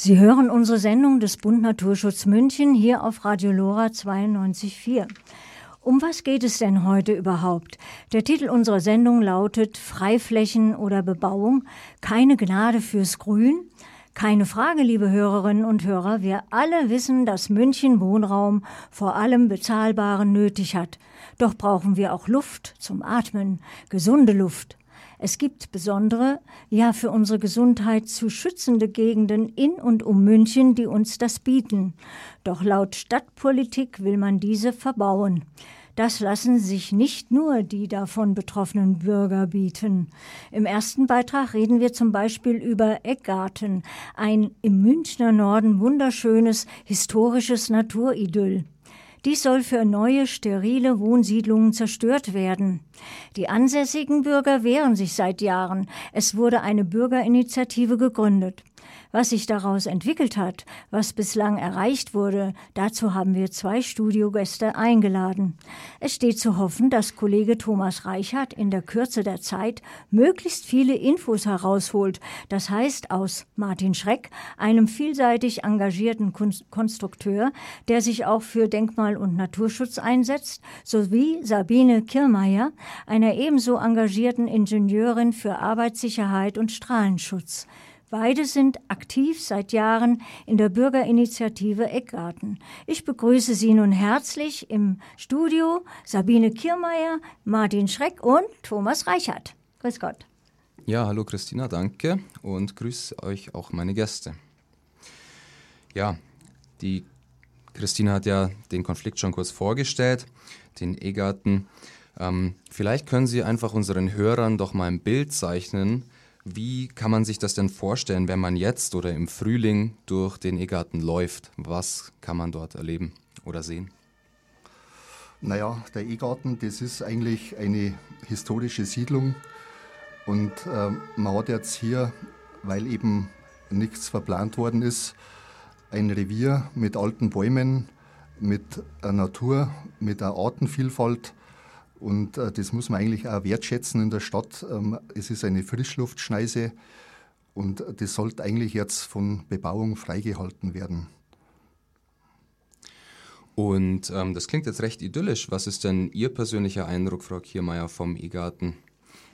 Sie hören unsere Sendung des Bund Naturschutz München hier auf Radio Lora 92.4. Um was geht es denn heute überhaupt? Der Titel unserer Sendung lautet Freiflächen oder Bebauung, keine Gnade fürs Grün. Keine Frage, liebe Hörerinnen und Hörer, wir alle wissen, dass München Wohnraum vor allem bezahlbaren nötig hat. Doch brauchen wir auch Luft zum Atmen, gesunde Luft. Es gibt besondere, ja für unsere Gesundheit zu schützende Gegenden in und um München, die uns das bieten. Doch laut Stadtpolitik will man diese verbauen. Das lassen sich nicht nur die davon betroffenen Bürger bieten. Im ersten Beitrag reden wir zum Beispiel über Eckgarten, ein im Münchner Norden wunderschönes historisches Naturidyll. Dies soll für neue sterile Wohnsiedlungen zerstört werden. Die ansässigen Bürger wehren sich seit Jahren. Es wurde eine Bürgerinitiative gegründet. Was sich daraus entwickelt hat, was bislang erreicht wurde, dazu haben wir zwei Studiogäste eingeladen. Es steht zu hoffen, dass Kollege Thomas Reichert in der Kürze der Zeit möglichst viele Infos herausholt. Das heißt aus Martin Schreck, einem vielseitig engagierten Konstrukteur, der sich auch für Denkmal- und Naturschutz einsetzt, sowie Sabine Kirmeier, einer ebenso engagierten Ingenieurin für Arbeitssicherheit und Strahlenschutz. Beide sind aktiv seit Jahren in der Bürgerinitiative Eckgarten. Ich begrüße Sie nun herzlich im Studio Sabine Kiermeier, Martin Schreck und Thomas Reichert. Grüß Gott. Ja, hallo Christina, danke und grüße euch auch meine Gäste. Ja, die Christina hat ja den Konflikt schon kurz vorgestellt, den Egarten. Ähm, vielleicht können Sie einfach unseren Hörern doch mal ein Bild zeichnen, wie kann man sich das denn vorstellen, wenn man jetzt oder im Frühling durch den Egarten läuft? Was kann man dort erleben oder sehen? Naja, der Egarten, das ist eigentlich eine historische Siedlung. Und äh, man hat jetzt hier, weil eben nichts verplant worden ist, ein Revier mit alten Bäumen, mit Natur, mit einer Artenvielfalt und äh, das muss man eigentlich auch wertschätzen in der Stadt. Ähm, es ist eine Frischluftschneise und das sollte eigentlich jetzt von Bebauung freigehalten werden. Und ähm, das klingt jetzt recht idyllisch. Was ist denn Ihr persönlicher Eindruck, Frau Kiermeier, vom E-Garten?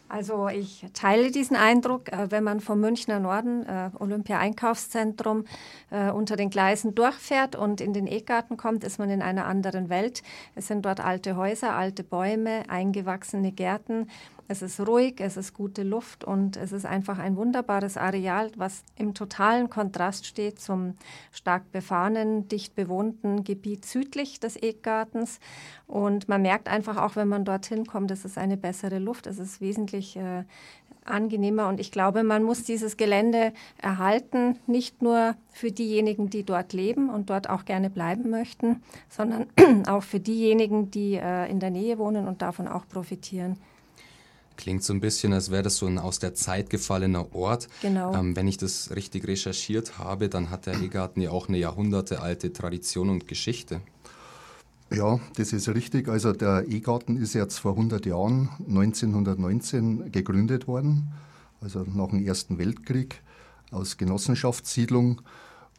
Also ich teile diesen Eindruck, äh, wenn man vom Münchner Norden, äh, Olympia-Einkaufszentrum, äh, unter den Gleisen durchfährt und in den Eckgarten kommt, ist man in einer anderen Welt. Es sind dort alte Häuser, alte Bäume, eingewachsene Gärten. Es ist ruhig, es ist gute Luft und es ist einfach ein wunderbares Areal, was im totalen Kontrast steht zum stark befahrenen, dicht bewohnten Gebiet südlich des Eckgartens. Und man merkt einfach auch, wenn man dorthin kommt, es ist eine bessere Luft, es ist wesentlich äh, angenehmer. Und ich glaube, man muss dieses Gelände erhalten, nicht nur für diejenigen, die dort leben und dort auch gerne bleiben möchten, sondern auch für diejenigen, die äh, in der Nähe wohnen und davon auch profitieren. Klingt so ein bisschen, als wäre das so ein aus der Zeit gefallener Ort. Genau. Ähm, wenn ich das richtig recherchiert habe, dann hat der Egarten ja auch eine jahrhundertealte Tradition und Geschichte. Ja, das ist richtig. Also der E-Garten ist jetzt vor 100 Jahren, 1919, gegründet worden, also nach dem Ersten Weltkrieg aus Genossenschaftssiedlung.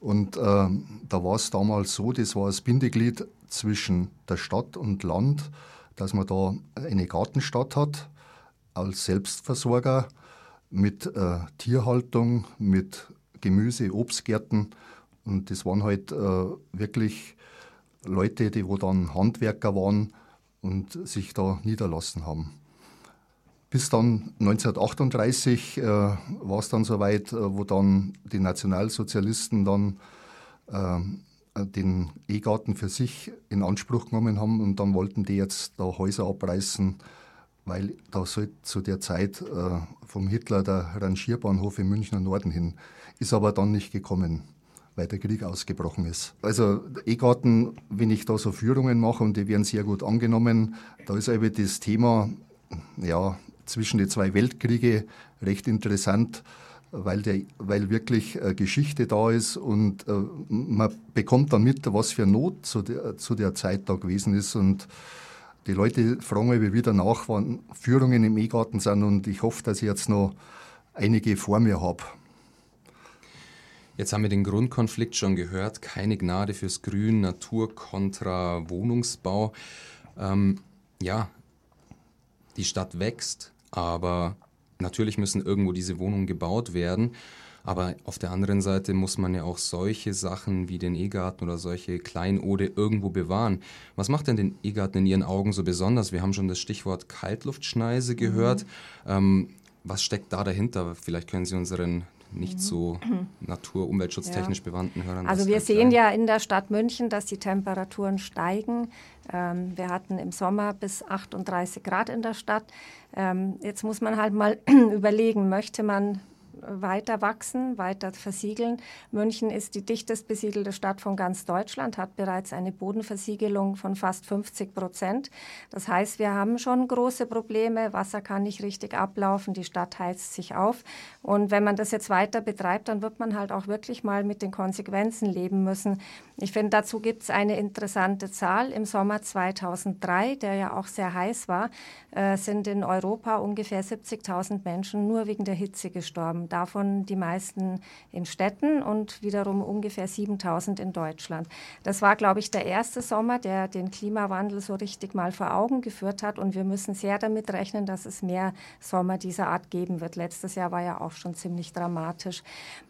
Und äh, da war es damals so, das war das Bindeglied zwischen der Stadt und Land, dass man da eine Gartenstadt hat als Selbstversorger mit äh, Tierhaltung, mit Gemüse, Obstgärten. Und das waren halt äh, wirklich Leute, die wo dann Handwerker waren und sich da niederlassen haben. Bis dann 1938 äh, war es dann soweit, äh, wo dann die Nationalsozialisten dann äh, den E-Garten für sich in Anspruch genommen haben und dann wollten die jetzt da Häuser abreißen, weil da sollte zu der Zeit äh, vom Hitler der Rangierbahnhof im Münchner Norden hin, ist aber dann nicht gekommen, weil der Krieg ausgebrochen ist. Also E-Garten, wenn ich da so Führungen mache und die werden sehr gut angenommen, da ist eben das Thema ja, zwischen den zwei Weltkriege recht interessant, weil, der, weil wirklich äh, Geschichte da ist und äh, man bekommt dann mit, was für Not zu der, zu der Zeit da gewesen ist und die Leute fragen mich wieder nach, wann Führungen im E-Garten sind und ich hoffe, dass ich jetzt noch einige vor mir habe. Jetzt haben wir den Grundkonflikt schon gehört. Keine Gnade fürs Grün, Natur kontra Wohnungsbau. Ähm, ja, die Stadt wächst, aber natürlich müssen irgendwo diese Wohnungen gebaut werden. Aber auf der anderen Seite muss man ja auch solche Sachen wie den E-Garten oder solche Kleinode irgendwo bewahren. Was macht denn den E-Garten in Ihren Augen so besonders? Wir haben schon das Stichwort Kaltluftschneise gehört. Mhm. Ähm, was steckt da dahinter? Vielleicht können Sie unseren nicht so natur-, umweltschutztechnisch ja. bewandten Hörern. Also wir sehen ja in der Stadt München, dass die Temperaturen steigen. Ähm, wir hatten im Sommer bis 38 Grad in der Stadt. Ähm, jetzt muss man halt mal überlegen, möchte man weiter wachsen, weiter versiegeln. München ist die dichtest besiedelte Stadt von ganz Deutschland, hat bereits eine Bodenversiegelung von fast 50 Prozent. Das heißt, wir haben schon große Probleme. Wasser kann nicht richtig ablaufen, die Stadt heizt sich auf. Und wenn man das jetzt weiter betreibt, dann wird man halt auch wirklich mal mit den Konsequenzen leben müssen. Ich finde, dazu gibt es eine interessante Zahl. Im Sommer 2003, der ja auch sehr heiß war, äh, sind in Europa ungefähr 70.000 Menschen nur wegen der Hitze gestorben davon die meisten in Städten und wiederum ungefähr 7000 in Deutschland. Das war, glaube ich, der erste Sommer, der den Klimawandel so richtig mal vor Augen geführt hat und wir müssen sehr damit rechnen, dass es mehr Sommer dieser Art geben wird. Letztes Jahr war ja auch schon ziemlich dramatisch.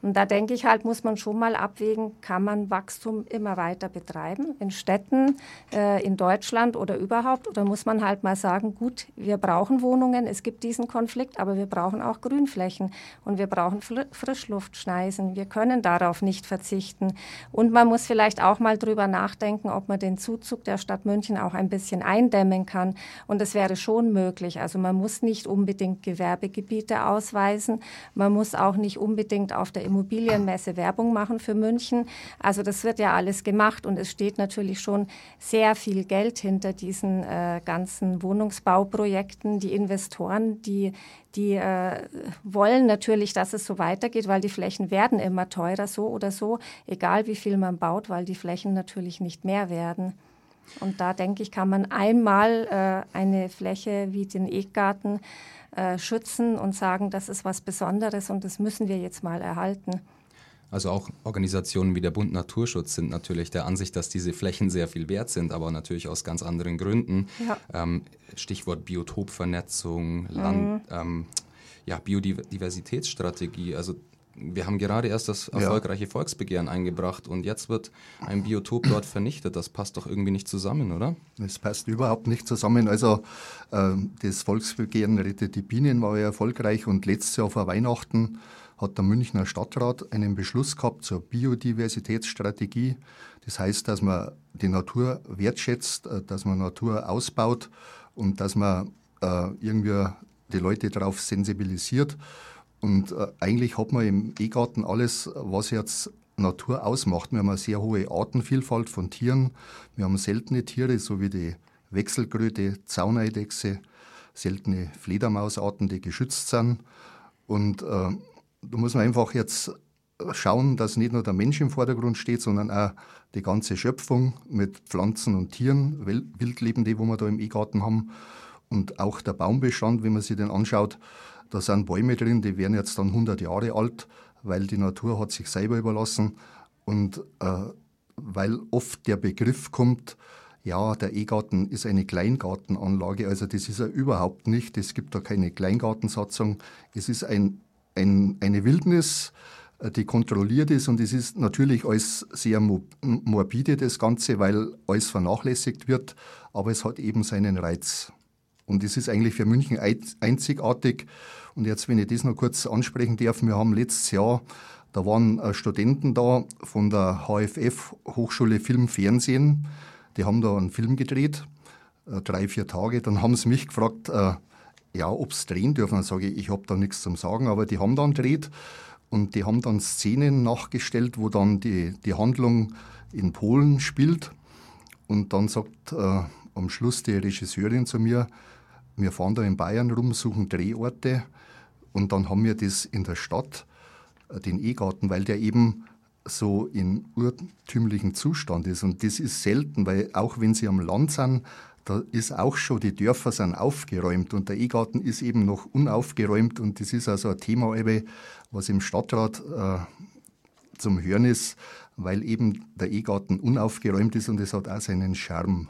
Und da denke ich halt, muss man schon mal abwägen, kann man Wachstum immer weiter betreiben in Städten, äh, in Deutschland oder überhaupt oder muss man halt mal sagen, gut, wir brauchen Wohnungen, es gibt diesen Konflikt, aber wir brauchen auch Grünflächen und wir brauchen Frischluftschneisen. Wir können darauf nicht verzichten. Und man muss vielleicht auch mal drüber nachdenken, ob man den Zuzug der Stadt München auch ein bisschen eindämmen kann. Und das wäre schon möglich. Also man muss nicht unbedingt Gewerbegebiete ausweisen. Man muss auch nicht unbedingt auf der Immobilienmesse Werbung machen für München. Also das wird ja alles gemacht und es steht natürlich schon sehr viel Geld hinter diesen äh, ganzen Wohnungsbauprojekten. Die Investoren, die die äh, wollen natürlich, dass es so weitergeht, weil die Flächen werden immer teurer, so oder so, egal wie viel man baut, weil die Flächen natürlich nicht mehr werden. Und da denke ich, kann man einmal äh, eine Fläche wie den Eckgarten äh, schützen und sagen, das ist was Besonderes und das müssen wir jetzt mal erhalten. Also auch Organisationen wie der Bund Naturschutz sind natürlich der Ansicht, dass diese Flächen sehr viel wert sind, aber natürlich aus ganz anderen Gründen. Ja. Ähm, Stichwort Biotopvernetzung, Land, mhm. ähm, ja, Biodiversitätsstrategie. Also wir haben gerade erst das erfolgreiche ja. Volksbegehren eingebracht und jetzt wird ein Biotop dort vernichtet. Das passt doch irgendwie nicht zusammen, oder? Das passt überhaupt nicht zusammen. Also äh, das Volksbegehren Rettet die Bienen war ja erfolgreich und letztes Jahr vor Weihnachten hat der Münchner Stadtrat einen Beschluss gehabt zur Biodiversitätsstrategie. Das heißt, dass man die Natur wertschätzt, äh, dass man Natur ausbaut und dass man äh, irgendwie die Leute darauf sensibilisiert. Und äh, eigentlich hat man im E-Garten alles, was jetzt Natur ausmacht. Wir haben eine sehr hohe Artenvielfalt von Tieren. Wir haben seltene Tiere, so wie die Wechselkröte, Zauneidechse, seltene Fledermausarten, die geschützt sind. Und äh, da muss man einfach jetzt schauen, dass nicht nur der Mensch im Vordergrund steht, sondern auch die ganze Schöpfung mit Pflanzen und Tieren, Wildlebende, wo wir da im E-Garten haben. Und auch der Baumbestand, wenn man sich den anschaut, da sind Bäume drin, die werden jetzt dann 100 Jahre alt, weil die Natur hat sich selber überlassen. Und äh, weil oft der Begriff kommt, ja, der E-Garten ist eine Kleingartenanlage, also das ist er überhaupt nicht. Es gibt da keine Kleingartensatzung. Es ist ein ein, eine Wildnis, äh, die kontrolliert ist und es ist natürlich alles sehr morbide, das Ganze, weil alles vernachlässigt wird, aber es hat eben seinen Reiz. Und es ist eigentlich für München einzigartig. Und jetzt, wenn ich das noch kurz ansprechen darf, wir haben letztes Jahr, da waren äh, Studenten da von der HFF Hochschule Film Fernsehen, die haben da einen Film gedreht, äh, drei, vier Tage. Dann haben sie mich gefragt, ja, ob sie drehen dürfen. Dann sage ich, ich habe da nichts zum Sagen, aber die haben dann dreht und die haben dann Szenen nachgestellt, wo dann die, die Handlung in Polen spielt. Und dann sagt äh, am Schluss die Regisseurin zu mir, wir fahren da in Bayern rum, suchen Drehorte und dann haben wir das in der Stadt, äh, den E-Garten, weil der eben so in urtümlichen Zustand ist. Und das ist selten, weil auch wenn sie am Land sind, da ist auch schon, die Dörfer sind aufgeräumt und der E-Garten ist eben noch unaufgeräumt und das ist also ein Thema, was im Stadtrat äh, zum Hören ist, weil eben der E-Garten unaufgeräumt ist und es hat auch seinen Charme.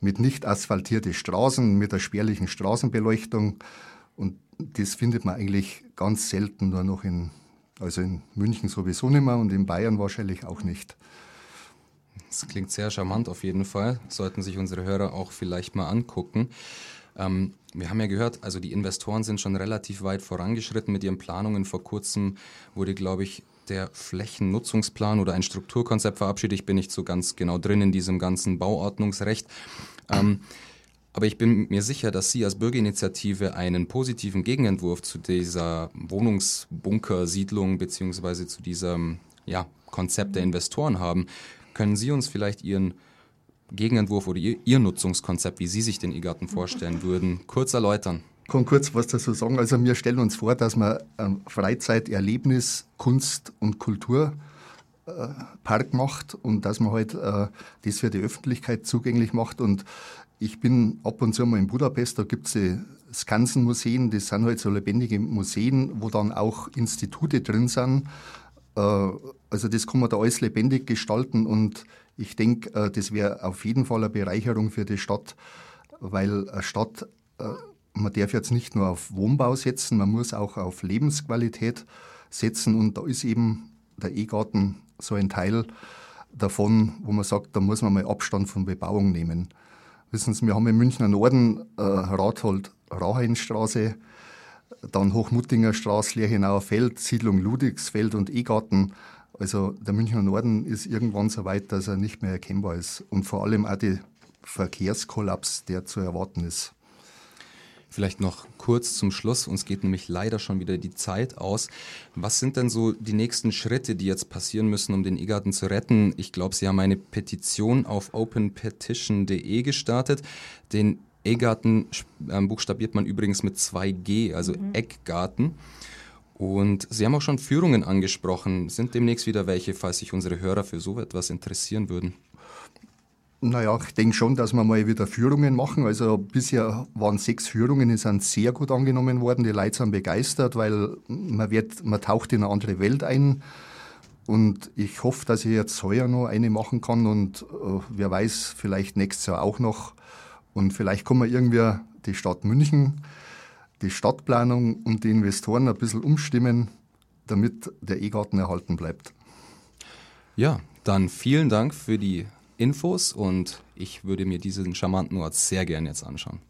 Mit nicht asphaltierte Straßen, mit der spärlichen Straßenbeleuchtung. Und das findet man eigentlich ganz selten nur noch in, also in München sowieso nicht mehr und in Bayern wahrscheinlich auch nicht. Das klingt sehr charmant auf jeden Fall. Sollten sich unsere Hörer auch vielleicht mal angucken. Ähm, wir haben ja gehört, also die Investoren sind schon relativ weit vorangeschritten mit ihren Planungen. Vor kurzem wurde, glaube ich, der Flächennutzungsplan oder ein Strukturkonzept verabschiedet. Ich bin nicht so ganz genau drin in diesem ganzen Bauordnungsrecht. Ähm, aber ich bin mir sicher, dass Sie als Bürgerinitiative einen positiven Gegenentwurf zu dieser Wohnungsbunkersiedlung beziehungsweise zu diesem ja, Konzept der Investoren haben. Können Sie uns vielleicht Ihren Gegenentwurf oder Ihr, Ihr Nutzungskonzept, wie Sie sich den E-Garten vorstellen würden, kurz erläutern? Ich kann kurz was dazu sagen. Also wir stellen uns vor, dass man einen Freizeiterlebnis, Kunst und Kulturpark macht und dass man halt äh, das für die Öffentlichkeit zugänglich macht. Und ich bin ab und zu mal in Budapest, da gibt es die Skansenmuseen, das sind halt so lebendige Museen, wo dann auch Institute drin sind. Äh, also das kann man da alles lebendig gestalten und ich denke, äh, das wäre auf jeden Fall eine Bereicherung für die Stadt, weil eine Stadt äh, man darf jetzt nicht nur auf Wohnbau setzen, man muss auch auf Lebensqualität setzen und da ist eben der E-Garten so ein Teil davon, wo man sagt, da muss man mal Abstand von Bebauung nehmen. Wissen Sie, wir haben im Münchner Norden äh, Rathold Raheinstraße, dann Hochmuttinger Straße, Lerchenauer Feld, Siedlung Ludwigsfeld und E-Garten. Also der Münchner Norden ist irgendwann so weit, dass er nicht mehr erkennbar ist. Und vor allem auch der Verkehrskollaps, der zu erwarten ist. Vielleicht noch kurz zum Schluss, uns geht nämlich leider schon wieder die Zeit aus. Was sind denn so die nächsten Schritte, die jetzt passieren müssen, um den E-Garten zu retten? Ich glaube, Sie haben eine Petition auf openpetition.de gestartet. Den E-Garten äh, buchstabiert man übrigens mit 2G, also mhm. Eckgarten. Und Sie haben auch schon Führungen angesprochen. Sind demnächst wieder welche, falls sich unsere Hörer für so etwas interessieren würden? Naja, ich denke schon, dass wir mal wieder Führungen machen. Also bisher waren sechs Führungen, die sind sehr gut angenommen worden. Die Leute sind begeistert, weil man, wird, man taucht in eine andere Welt ein. Und ich hoffe, dass ich jetzt heuer noch eine machen kann und äh, wer weiß, vielleicht nächstes Jahr auch noch. Und vielleicht kann man irgendwie die Stadt München, die Stadtplanung und die Investoren ein bisschen umstimmen, damit der E-Garten erhalten bleibt. Ja, dann vielen Dank für die Infos und ich würde mir diesen charmanten Ort sehr gerne jetzt anschauen.